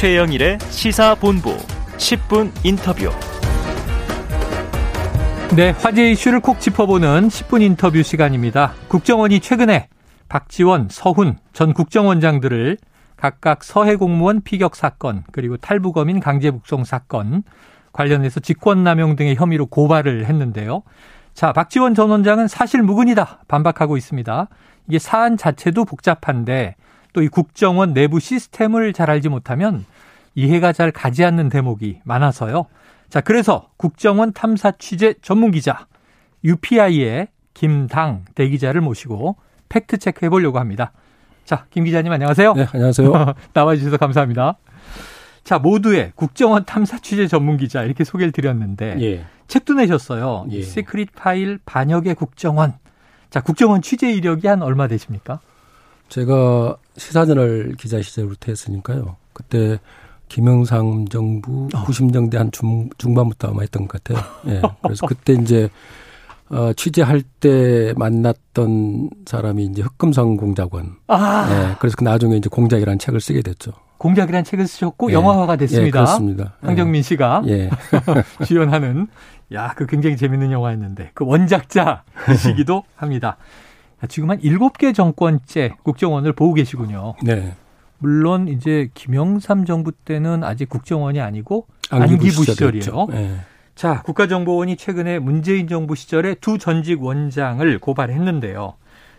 최영일의 시사본부 10분 인터뷰. 네, 화제 이슈를 콕 짚어보는 10분 인터뷰 시간입니다. 국정원이 최근에 박지원, 서훈 전 국정원장들을 각각 서해 공무원 피격 사건 그리고 탈북어민 강제 북송 사건 관련해서 직권남용 등의 혐의로 고발을 했는데요. 자, 박지원 전 원장은 사실 무근이다 반박하고 있습니다. 이게 사안 자체도 복잡한데 또 이 국정원 내부 시스템을 잘 알지 못하면 이해가 잘 가지 않는 대목이 많아서요. 자, 그래서 국정원 탐사 취재 전문 기자 UPI의 김당 대기자를 모시고 fact check 해보려고 합니다. 자, 김 기자님 안녕하세요. 네, 안녕하세요. 나와주셔서 감사합니다. 자, 모두의 국정원 탐사 취재 전문 기자 이렇게 소개를 드렸는데 예. 책도 내셨어요. 예. Secret File 반역의 국정원. 자, 국정원 취재 이력이 한 얼마 되십니까? 제가 시사저널 기자 시절부터 했으니까요. 그때 김영삼 정부 어. 90년대 한 중, 중반부터 아마 했던 것 같아요. 예. 그래서 그때 이제 어, 취재할 때 만났던 사람이 이제 흑금성 공작원. 아, 예. 그래서 그 나중에 이제 공작이라는 책을 쓰게 됐죠. 공작이라는 책을 쓰셨고 예. 영화화가 됐습니다. 예, 그렇습니다. 황정민 씨가 예. 주연하는 야, 그 굉장히 재밌는 영화였는데 그 원작자이시기도 합니다. 자, 지금 한 7개 정권째 국정원을 보고 계시군요. 네. 물론 이제 김영삼 정부 때는 아직 국정원이 아니고 안기부. 시절이에요. 예. 자, 국가정보원이 최근에 문재인 정부 시절에 두 전직 원장을 고발했는데요.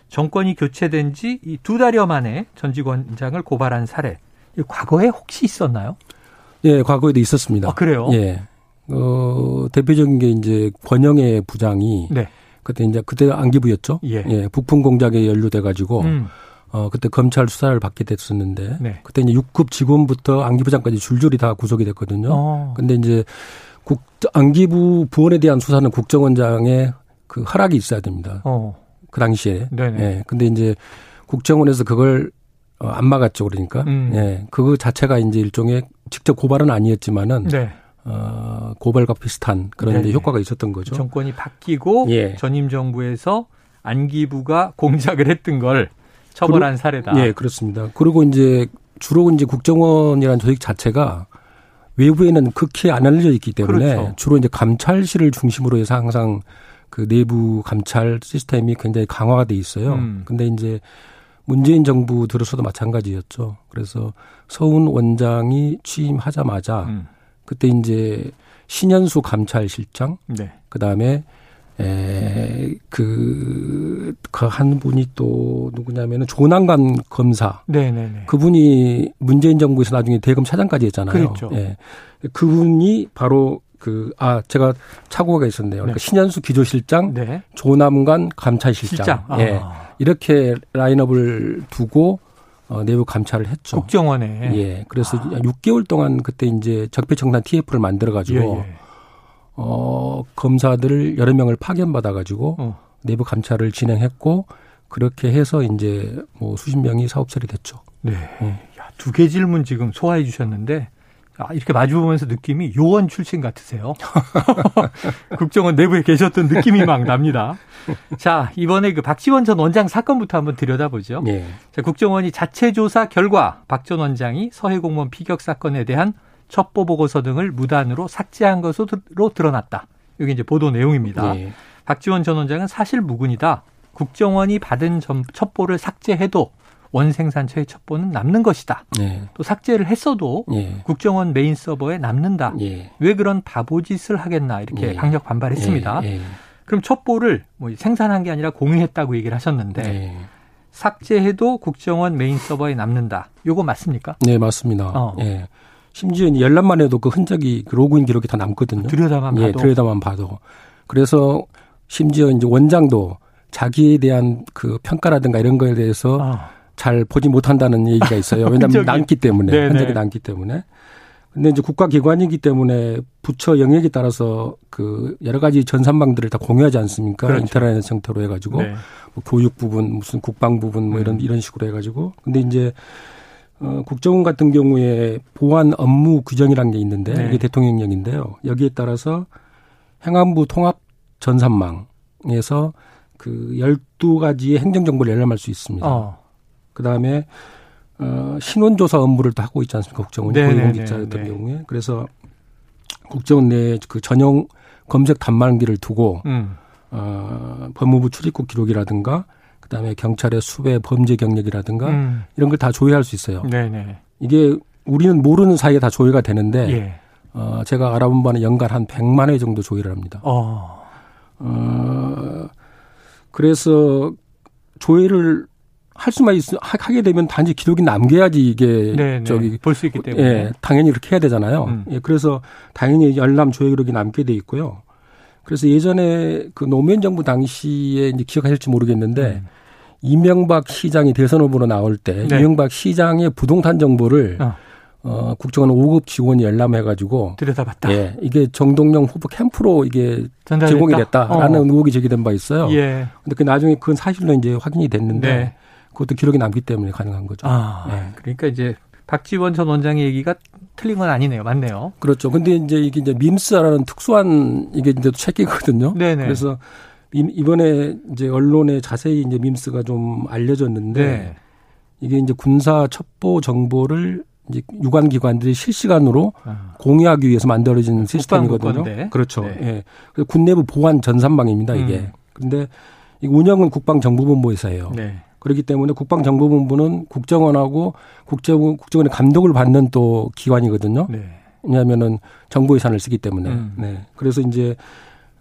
정권이 교체된 지이두 달여 만에 전직 원장을 고발한 사례. 이 과거에 혹시 있었나요? 예, 과거에도 있었습니다. 아, 그래요? 예. 어, 대표적인 게 이제 권영애 부장이 네. 그때 이제 그때 안기부였죠. 예. 부품 공작에 연루돼 가지고 음, 어 그때 검찰 수사를 받게 됐었는데 네. 그때 이제 6급 직원부터 안기부장까지 줄줄이 다 구속이 됐거든요. 어. 근데 이제 국 안기부 부원에 대한 수사는 국정원장의 그 허락이 있어야 됩니다. 어. 그 당시에. 네네. 예. 근데 이제 국정원에서 그걸 어, 안 막았죠, 그러니까. 음. 예. 그거 자체가 이제 일종의 직접 고발은 아니었지만은 네. 어, 고발과 비슷한 그런 네네. 효과가 있었던 거죠. 정권이 바뀌고 예. 전임 정부에서 안기부가 공작을 했던 걸 처벌한 사례다. 예, 그렇습니다. 그리고 이제 주로 이제 국정원이라는 조직 자체가 외부에는 극히 안 알려져 있기 때문에 그렇죠. 주로 이제 감찰실을 중심으로 해서 항상 그 내부 감찰 시스템이 굉장히 강화가 돼 있어요. 음. 근데 이제 문재인 정부 들어서도 마찬가지였죠. 그래서 서훈 원장이 취임하자마자 음. 그때 이제 신현수 감찰실장 네. 그다음에 에그 그 한 분이 또 누구냐면은 조남관 검사 네네네. 그분이 문재인 정부에서 나중에 대검 차장까지 했잖아요. 그랬죠. 예. 그분이 바로 그 아 제가 착오가 있었네요. 그러니까 네. 신현수 기조실장, 네. 조남관 감찰실장. 실장. 아. 예. 이렇게 라인업을 두고 어, 내부 감찰을 했죠. 국정원에. 예. 그래서 6개월 동안 그때 이제 적폐청산 TF를 만들어 가지고 예, 예. 어, 검사들을 여러 명을 파견받아 가지고 어. 내부 감찰을 진행했고 그렇게 해서 이제 뭐 수십 명이 사업 처리 됐죠. 네. 예. 야, 두 개 질문 지금 소화해 주셨는데 아, 이렇게 마주보면서 느낌이 요원 출신 같으세요. 국정원 내부에 계셨던 느낌이 막 납니다. 자, 이번에 그 박지원 전 원장 사건부터 한번 들여다보죠. 예. 자, 국정원이 자체 조사 결과 박 전 원장이 서해 공무원 피격 사건에 대한 첩보 보고서 등을 무단으로 삭제한 것으로 드러났다. 이게 이제 보도 내용입니다. 예. 박지원 전 원장은 사실 무근이다. 국정원이 받은 점- 첩보를 삭제해도 원생산처의 첩보는 남는 것이다. 예. 또 삭제를 했어도 예. 국정원 메인 서버에 남는다. 예. 왜 그런 바보짓을 하겠나 이렇게 예. 강력 반발했습니다. 예. 예. 그럼 첩보를 뭐 생산한 게 아니라 공유했다고 얘기를 하셨는데 예. 삭제해도 국정원 메인 서버에 남는다. 요거 맞습니까? 네, 맞습니다. 어. 예. 심지어 열람만 해도 그 흔적이 그 로그인 기록이 다 남거든요. 들여다만 봐도 예, 들여다만 봐도. 그래서 심지어 이제 원장도 자기에 대한 그 평가라든가 이런 거에 대해서 아, 잘 보지 못한다는 얘기가 있어요. 왜냐하면. 남기 때문에 네네. 흔적이 남기 때문에. 근데 이제 국가기관이기 때문에 부처 영역에 따라서 그 여러 가지 전산망들을 다 공유하지 않습니까? 그렇죠. 인터넷 형태로 해가지고 네. 뭐 교육 부분, 무슨 국방 부분 뭐 이런 음. 이런 식으로 해가지고. 근데 이제 어, 국정원 같은 경우에 보안 업무 규정이라는 게 있는데 네. 이게 대통령령인데요. 여기에 따라서 행안부 통합 전산망에서 그 12가지의 행정정보를 열람할 수 있습니다. 어. 그 다음에 어, 신원조사 업무를 또 하고 있지 않습니까? 국정원이 네네네, 고위공직자 같은 네. 경우에. 그래서 국정원 내에 그 전용 검색 단말기를 두고 음. 어, 법무부 출입국 기록이라든가 그다음에 경찰의 수배 범죄 경력이라든가 음. 이런 걸 다 조회할 수 있어요. 네네. 이게 우리는 모르는 사이에 다 조회가 되는데 예. 어, 제가 알아본 바는 연간 한 100만 회 정도 조회를 합니다. 어. 어, 그래서 조회를 할 수만 있, 하- 하게 되면 단지 기록이 남겨야지 이게 네네. 저기 볼 수 있기 때문에. 예, 당연히 그렇게 해야 되잖아요. 음. 예, 그래서 당연히 열람 조회 기록이 남게 돼 있고요. 그래서 예전에 그 노무현 정부 당시에 이제 기억하실지 모르겠는데 음. 이명박 시장이 대선 후보로 나올 때 네. 이명박 시장의 부동산 정보를 어. 어, 국정원 5급 직원이 열람해가지고 들여다봤다. 예, 이게 정동영 후보 캠프로 이게 전달됐다? 제공이 됐다라는 어. 의혹이 제기된 바 있어요. 예. 근데 그 나중에 그건 사실로 이제 확인이 됐는데 네. 그것도 기록이 남기 때문에 가능한 거죠. 아, 예. 그러니까 이제 박지원 전 원장의 얘기가 틀린 건 아니네요. 맞네요. 그렇죠. 근데 이제 이게 이제 밈스라는 특수한 이게 이제 체계거든요. 네네. 그래서 이- 이번에 이제 언론에 자세히 이제 밈스가 좀 알려졌는데 네. 이게 이제 군사 첩보 정보를 이제 유관 기관들이 실시간으로 아. 공유하기 위해서 만들어진 시스템이거든요. 그렇죠. 네. 예. 그래서 군 내부 보안 전산망입니다, 이게. 음. 근데 이 운영은 국방정보본부에서 해요. 네. 그렇기 때문에 국방정보본부는 국정원하고 국정원, 국정원의 감독을 받는 또 기관이거든요. 네. 왜냐하면은 정보 예산을 쓰기 때문에. 음. 네. 그래서 이제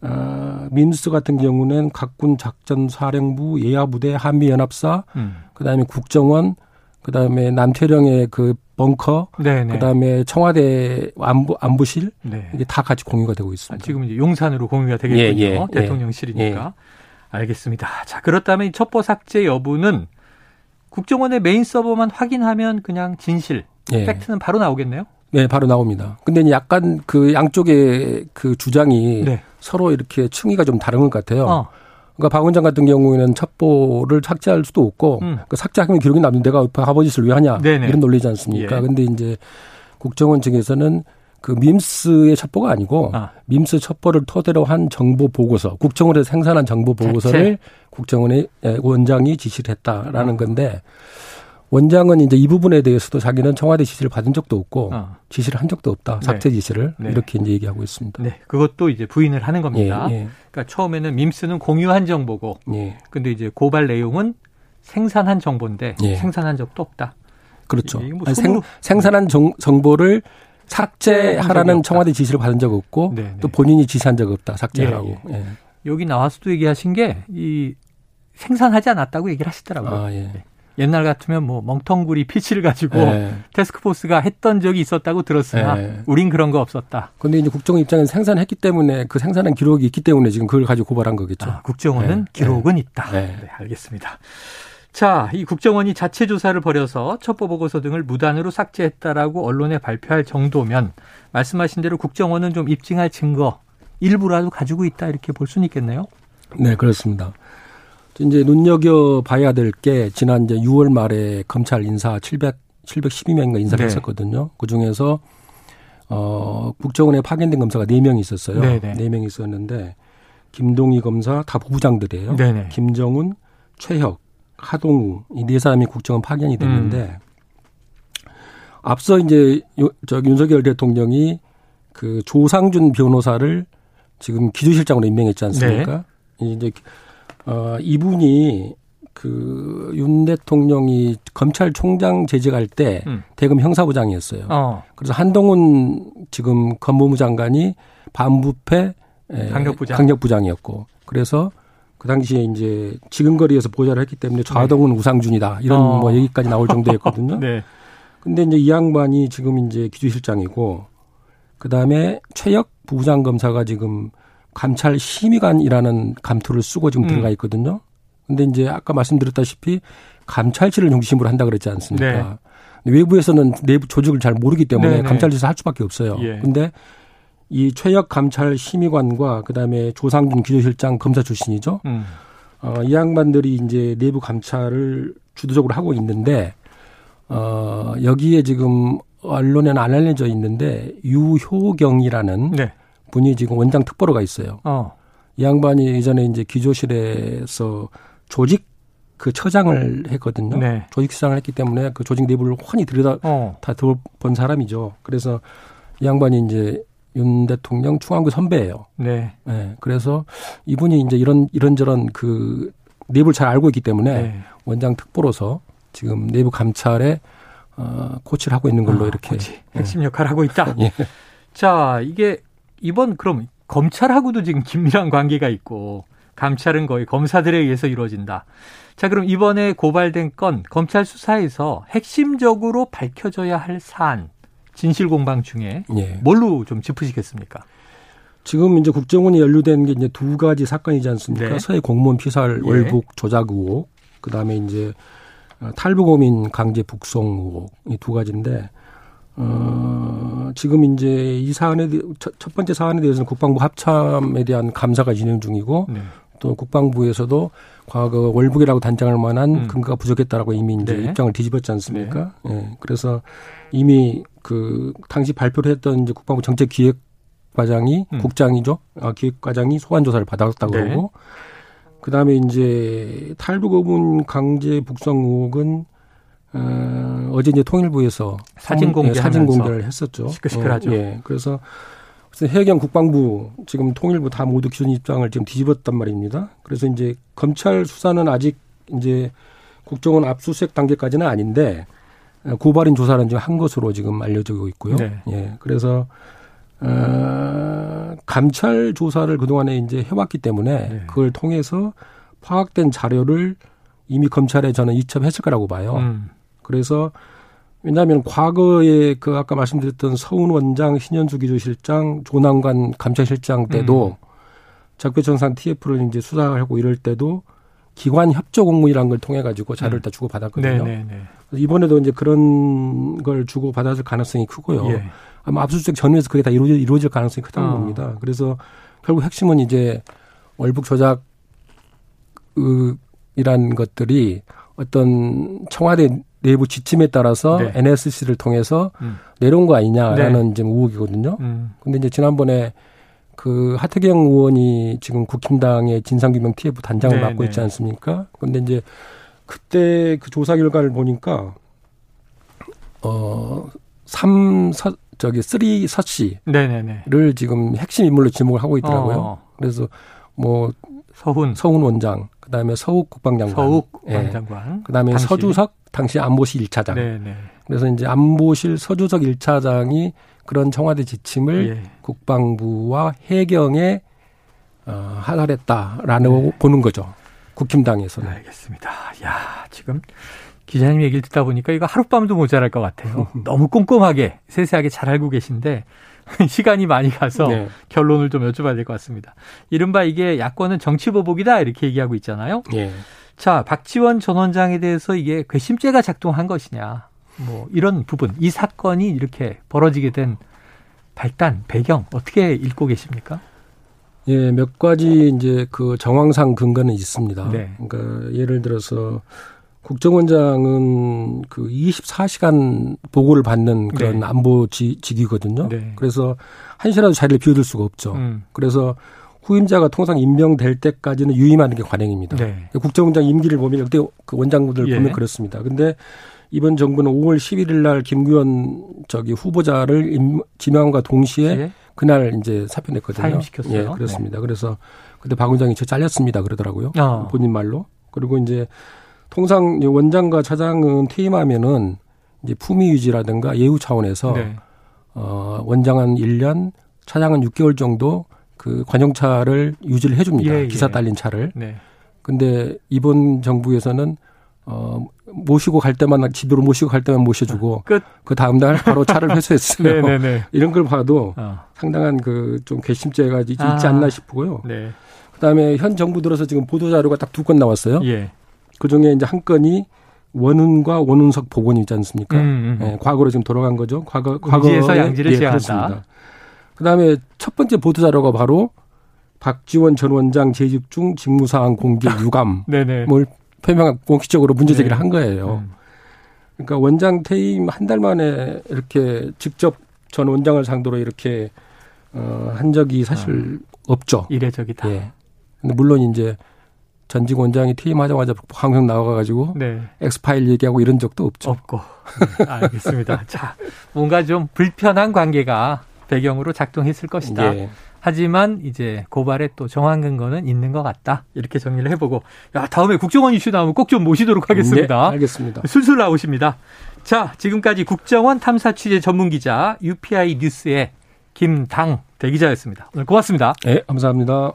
어, 민스 같은 경우는 각군 작전 사령부 예하부대 한미연합사 음. 그다음에 국정원 그다음에 남태령의 그 벙커 네네. 그다음에 청와대 안부 안부실 네. 이게 다 같이 공유가 되고 아, 있습니다. 지금 이제 용산으로 공유가 되겠군요. 예, 예, 대통령실이니까. 알겠습니다. 자, 그렇다면 이 첩보 삭제 여부는 국정원의 메인 서버만 확인하면 그냥 진실, 예. 팩트는 바로 나오겠네요. 네, 바로 나옵니다. 근데 약간 그 양쪽의 그 주장이 네. 서로 이렇게 층위가 좀 다른 것 같아요. 어. 그러니까 박 원장 같은 경우에는 첩보를 삭제할 수도 없고 음. 그 삭제하면 기록이 남는 데가 바보짓을 왜 하냐 네네. 이런 논리지 않습니까? 예. 근데 이제 국정원 측에서는 그 밈스의 첩보가 아니고 아. 밈스 첩보를 토대로 한 정보 보고서 국정원에서 생산한 정보 보고서를 국정원의 예, 원장이 지시를 했다라는 음. 건데 원장은 이제 이 부분에 대해서도 자기는 청와대 지시를 받은 적도 없고 어. 지시를 한 적도 없다. 네. 삭제 지시를 네. 이렇게 이제 얘기하고 있습니다. 네. 그것도 이제 부인을 하는 예, 겁니다. 예, 그러니까 처음에는 밈스는 공유한 정보고, 예. 근데 이제 고발 내용은 생산한 정보인데 예. 생산한 적도 없다. 그렇죠. 뭐 아니, 생, 산한 정, 정보를 삭제하라는. 청와대 지시를 받은 적 없고 네, 네. 또 본인이 지시한 적 없다. 삭제하라고. 예, 예. 여기 나와서도 얘기하신 게 이 생산하지 않았다고 얘기를 하시더라고요. 아, 예. 옛날 같으면 뭐 멍텅구리 피치를 가지고 예. 테스크포스가 했던 적이 있었다고 들었으나 예. 우린 그런 거 없었다. 근데 이제 국정원 입장에서 생산했기 때문에 그 생산한 기록이 있기 때문에 지금 그걸 가지고 고발한 거겠죠. 아, 국정원은 네. 기록은 있다. 네. 네, 알겠습니다. 자, 이 국정원이 자체 조사를 벌여서 첩보 보고서 등을 무단으로 삭제했다라고 언론에 발표할 정도면 말씀하신 대로 국정원은 좀 입증할 증거 일부라도 가지고 있다 이렇게 볼 수는 있겠네요. 네, 그렇습니다. 이제 눈여겨 봐야 될 게 지난 이제 6월 말에 검찰 인사 700 712명인가 인사를 네. 했었거든요. 그 중에서 어 국정원에 파견된 검사가 4명이 있었어요. 네, 네. 4명이 있었는데 김동희 검사 다 부부장들이에요. 네 네. 김정훈, 최혁, 하동우 이 네 사람이 국정원 파견이 됐는데 앞서 이제 요- 저 윤석열 대통령이 그 조상준 변호사를 지금 기조실장으로 임명했지 않습니까? 이제 어 이분이 그 윤 대통령이 검찰총장 재직할 때 음. 대검 형사부장이었어요. 어, 그래서 한동훈 지금 법무부 장관이 반부패 에, 강력부장. 강력부장이었고 그래서 그 당시에 이제 지근거리에서 보좌를 했기 때문에 좌동은 우상준이다 이런 어. 뭐 얘기까지 나올 정도였거든요. 네. 근데 이제 이 양반이 지금 이제 기조실장이고 그 다음에 최혁 부부장 검사가 지금 감찰 심의관이라는 감투를 쓰고 지금 음. 들어가 있거든요. 근데 이제 아까 말씀드렸다시피 감찰실을 중심으로 한다 그랬지 않습니까? 외부에서는 내부 조직을 잘 모르기 때문에 네, 네. 감찰실에서 할 수밖에 없어요. 예. 근데 이 최혁 감찰 심의관과 그다음에 조상준 기조실장 검사 출신이죠. 음. 어, 이 양반들이 이제 내부 감찰을 주도적으로 하고 있는데, 어, 여기에 지금 언론에는 안 알려져 있는데, 유효경이라는 네. 분이 지금 원장 특보로가 있어요. 어. 이 양반이 예전에 이제 기조실에서 조직 그 처장을 했거든요. 네. 조직수장을 했기 때문에 그 조직 내부를 훤히 들여다 어. 다 들어본 사람이죠. 그래서 이 양반이 이제 윤 대통령 중앙구 선배예요. 네. 예. 그래서 이분이 이제 이런 이런저런 그 내부를 잘 알고 있기 때문에 네. 원장 특보로서 지금 내부 감찰에 어, 코치를 하고 있는 걸로 아, 이렇게 그렇지. 핵심 역할을 하고 있다. 예. 자, 이게 이번 그럼 검찰하고도 지금 긴밀한 관계가 있고 감찰은 거의 검사들에 의해서 이루어진다. 자, 그럼 이번에 고발된 건 검찰 수사에서 핵심적으로 밝혀져야 할 사안 진실 공방 중에 예. 뭘로 좀 짚으시겠습니까? 지금 이제 국정원이 연루된 게 이제 두 가지 사건이지 않습니까? 네. 서해 공무원 피살 예. 월북 조작 의혹, 그 다음에 이제 어, 탈북어민 강제 북송 의혹 이 두 가지인데 어, 지금 이제 이 사안에 대- 첫, 첫 번째 사안에 대해서는 국방부 합참에 대한 감사가 진행 중이고 네. 또 국방부에서도 과거 월북이라고 단정할 만한 음. 근거가 부족했다라고 이미 이제 네. 입장을 뒤집었지 않습니까? 예. 그래서 이미 그 당시 발표를 했던 이제 국방부 정책 기획 과장이 음. 국장이죠. 아, 기획과장이 소환 조사를 받았다고 네. 그러고 그다음에 이제 탈북어문 강제 북송 의혹은 어, 어제 이제 통일부에서 사진 성- 예, 공개하면서 사진 공개를 했었죠. 시끌시끌하죠. 어, 예. 그래서 그래서 해경 국방부 지금 통일부 다 모두 기존 입장을 지금 뒤집었단 말입니다. 그래서 이제 검찰 수사는 아직 이제 국정원 압수수색 단계까지는 아닌데 어, 고발인 조사는 지금 한 것으로 지금 알려지고 있고요. 네. 예. 그래서 어, 감찰 조사를 그동안에 이제 해왔기 때문에 네. 그걸 통해서 파악된 자료를 이미 검찰에 저는 이첩했을 거라고 봐요. 음. 그래서 왜냐하면 과거에 그 아까 말씀드렸던 서훈 원장, 신현수 기조실장, 조남관 감찰실장 때도 음. 적폐청산 TF를 이제 수사하고 이럴 때도 기관 협조 공문이라는 걸 통해 가지고 자료를 음. 다 주고 받았거든요. 네네네. 이번에도 이제 그런 걸 주고 받았을 가능성이 크고요. 예. 아마 압수수색 전후에서 그게 다 이루어질, 이루어질 가능성이 크다는 어. 겁니다. 그래서 결국 핵심은 이제 월북 조작 으, 이란 것들이 어떤 청와대 내부 지침에 따라서 네. NSC를 통해서 음. 내려온 거 아니냐라는 지금 의혹이거든요. 음. 근데 이제 지난번에 그 하태경 의원이 지금 국힘당의 진상규명 TF 단장을 네, 맡고 네. 있지 않습니까? 근데 이제 그때 그 조사 결과를 보니까 어, 삼서 저기 three 서씨를 네네네. 지금 핵심 인물로 지목을 하고 있더라고요. 어, 그래서 뭐 서훈, 서훈 원장, 그다음에 서욱 국방장관, 서욱 예. 왕장관. 그다음에 당시. 서주석 당시 안보실 1차장. 네네. 그래서 이제 안보실 서주석 1차장이 그런 청와대 지침을 예. 국방부와 해경에 어, 하달했다라는 네. 보는 거죠. 국힘당에서는. 알겠습니다. 야, 지금 기자님 얘기를 듣다 보니까 이거 하룻밤도 모자랄 것 같아요. 너무 꼼꼼하게 세세하게 잘 알고 계신데 시간이 많이 가서 네. 결론을 좀 여쭤봐야 될 것 같습니다. 이른바 이게 야권은 정치 보복이다 이렇게 얘기하고 있잖아요. 예. 자, 박지원 전 원장에 대해서 이게 괘씸죄가 작동한 것이냐. 뭐 이런 부분, 이 사건이 이렇게 벌어지게 된 발단, 배경 어떻게 읽고 계십니까? 예, 몇 가지 이제 그 정황상 근거는 있습니다. 네. 그러니까 예를 들어서 국정원장은 그 24시간 보고를 받는 그런 네. 안보 지, 직위거든요. 네. 그래서 한시라도 자리를 비워둘 수가 없죠. 음, 그래서 후임자가 통상 임명될 때까지는 유임하는 게 관행입니다. 네. 국정원장 임기를 보면 역대 그 원장분들 예. 보면 그렇습니다. 근데 이번 정부는 5월 11일 날 김규현 저기 후보자를 임, 지명과 동시에 예. 그날 이제 사표 냈거든요. 사임시켰어요. 예, 그렇습니다. 그래서 그때 박 원장이 저 잘렸습니다 그러더라고요. 어. 본인 말로. 그리고 이제 통상 이제 원장과 차장은 퇴임하면은 이제 품위 유지라든가 예우 차원에서 네. 어, 원장은 1년, 차장은 6개월 정도 그 관용차를 유지를 해줍니다. 예, 기사 예. 딸린 차를. 네. 근데 이번 정부에서는 어, 모시고 갈 때만 집으로 모시고 갈 때만 모셔주고 끝. 그 다음 날 바로 차를 회수했어요. 네네네. 이런 걸 봐도 어. 상당한 그 좀 괘씸죄가 있- 있지 아. 않나 싶고요. 네. 그 다음에 현 정부 들어서 지금 보도 자료가 딱 두 건 나왔어요. 예. 그 중에 이제 한 건이 원훈과 원훈석 복원이 있지 않습니까? 음, 음. 예, 과거로 지금 돌아간 거죠. 과거 음지에서 과거에- 양지를 예, 제한한다. 그렇습니다. 그 다음에 첫 번째 보도 자료가 바로 박지원 전 원장 재직 중 직무사항 공개 유감을. 표명한 공식적으로 문제 제기를 네. 한 거예요. 음. 그러니까 원장 퇴임 한 달 만에 이렇게 직접 전 원장을 상대로 이렇게 어, 한 적이 사실 없죠. 이례적이다. 예. 근데 물론 이제 전직 원장이 퇴임하자마자 방송 나와가지고 네. 엑스파일 얘기하고 이런 적도 없죠. 없고. 네, 알겠습니다. 자, 뭔가 좀 불편한 관계가 배경으로 작동했을 것이다. 예. 하지만 이제 고발에 또 정황 근거는 있는 것 같다. 이렇게 정리를 해보고, 야, 다음에 국정원 이슈 나오면 꼭 좀 모시도록 하겠습니다. 네, 알겠습니다. 술술 나오십니다. 자, 지금까지 국정원 탐사 취재 전문 기자 UPI 뉴스의 김당 대기자였습니다. 오늘 고맙습니다. 네, 감사합니다.